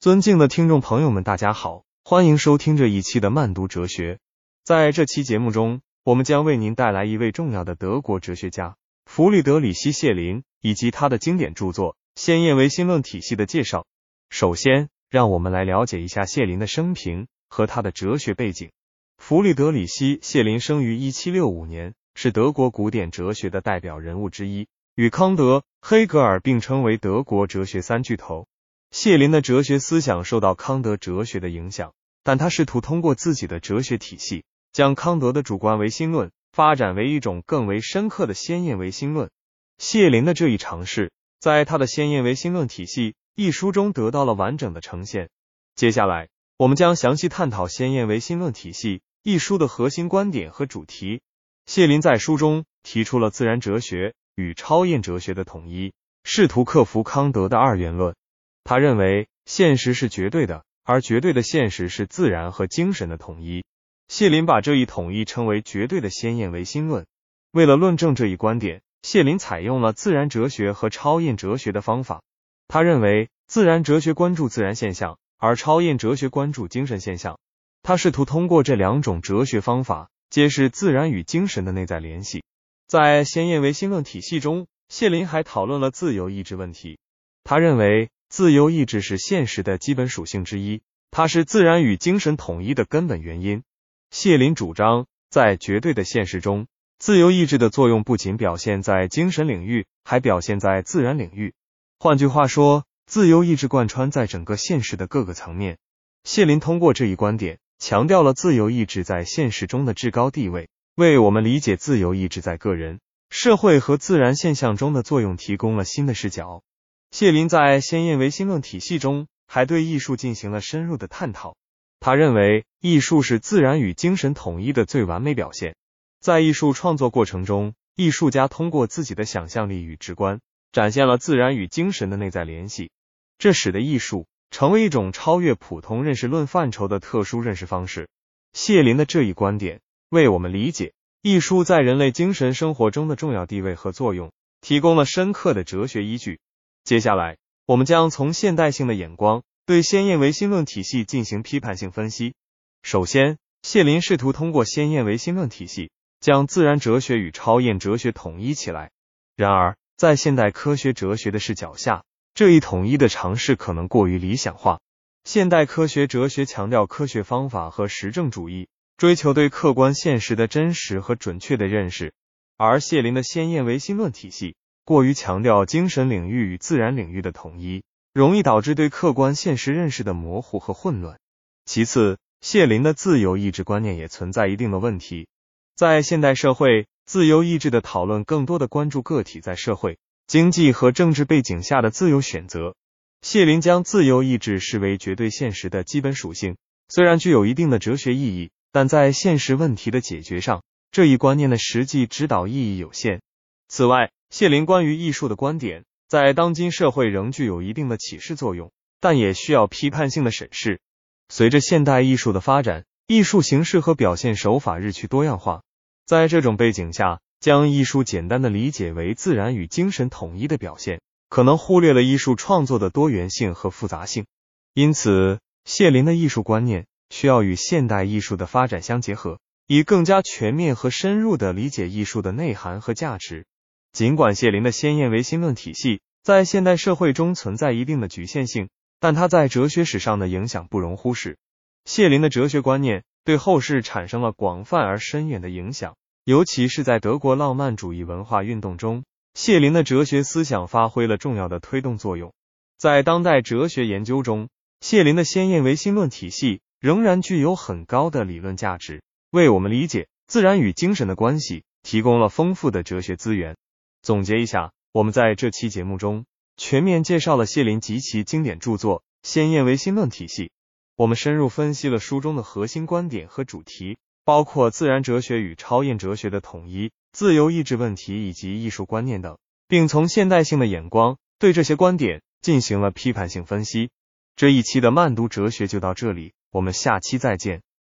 尊敬的听众朋友们，大家好，欢迎收听这一期的慢读哲学。在这期节目中，我们将为您带来一位重要的德国哲学家弗里德里希·谢林以及他的经典著作《先验唯心论体系》的介绍。首先，让我们来了解一下谢林的生平和他的哲学背景。弗里德里希·谢林生于一七六五年，是德国古典哲学的代表人物之一，与康德、黑格尔并称为德国哲学三巨头。谢林的哲学思想受到康德哲学的影响，但他试图通过自己的哲学体系，将康德的主观唯心论发展为一种更为深刻的先验唯心论。谢林的这一尝试，在他的《先验唯心论体系》一书中得到了完整的呈现。接下来，我们将详细探讨《先验唯心论体系》一书的核心观点和主题。谢林在书中提出了自然哲学与超验哲学的统一，试图克服康德的二元论。他认为现实是绝对的，而绝对的现实是自然和精神的统一。谢林把这一统一称为绝对的先验唯心论。为了论证这一观点，谢林采用了自然哲学和超验哲学的方法。他认为自然哲学关注自然现象，而超验哲学关注精神现象。他试图通过这两种哲学方法揭示自然与精神的内在联系。在先验唯心论体系中，谢林还讨论了自由意志问题。他认为。自由意志是现实的基本属性之一，它是自然与精神统一的根本原因。谢林主张，在绝对的现实中，自由意志的作用不仅表现在精神领域，还表现在自然领域。换句话说，自由意志贯穿在整个现实的各个层面。谢林通过这一观点，强调了自由意志在现实中的至高地位，为我们理解自由意志在个人、社会和自然现象中的作用提供了新的视角。谢林在先验唯心论体系中还对艺术进行了深入的探讨。他认为，艺术是自然与精神统一的最完美表现。在艺术创作过程中，艺术家通过自己的想象力与直观，展现了自然与精神的内在联系，这使得艺术成为一种超越普通认识论范畴的特殊认识方式。谢林的这一观点为我们理解艺术在人类精神生活中的重要地位和作用提供了深刻的哲学依据。接下来，我们将从现代性的眼光对先验唯心论体系进行批判性分析。首先，谢林试图通过先验唯心论体系将自然哲学与超验哲学统一起来。然而，在现代科学哲学的视角下，这一统一的尝试可能过于理想化。现代科学哲学强调科学方法和实证主义，追求对客观现实的真实和准确的认识，而谢林的先验唯心论体系。过于强调精神领域与自然领域的统一，容易导致对客观现实认识的模糊和混乱。其次，谢林的自由意志观念也存在一定的问题。在现代社会，自由意志的讨论更多的关注个体在社会、经济和政治背景下的自由选择。谢林将自由意志视为绝对现实的基本属性，虽然具有一定的哲学意义，但在现实问题的解决上，这一观念的实际指导意义有限。此外，谢林关于艺术的观点，在当今社会仍具有一定的启示作用，但也需要批判性的审视。随着现代艺术的发展，艺术形式和表现手法日趋多样化，在这种背景下，将艺术简单的理解为自然与精神统一的表现，可能忽略了艺术创作的多元性和复杂性。因此，谢林的艺术观念需要与现代艺术的发展相结合，以更加全面和深入的理解艺术的内涵和价值。尽管谢林的先验唯心论体系在现代社会中存在一定的局限性，但他在哲学史上的影响不容忽视。谢林的哲学观念对后世产生了广泛而深远的影响，尤其是在德国浪漫主义文化运动中，谢林的哲学思想发挥了重要的推动作用。在当代哲学研究中，谢林的先验唯心论体系仍然具有很高的理论价值，为我们理解自然与精神的关系提供了丰富的哲学资源。总结一下，我们在这期节目中全面介绍了谢林及其经典著作《先验唯心论体系》。我们深入分析了书中的核心观点和主题，包括自然哲学与超验哲学的统一、自由意志问题以及艺术观念等，并从现代性的眼光对这些观点进行了批判性分析。这一期的慢读哲学就到这里，我们下期再见。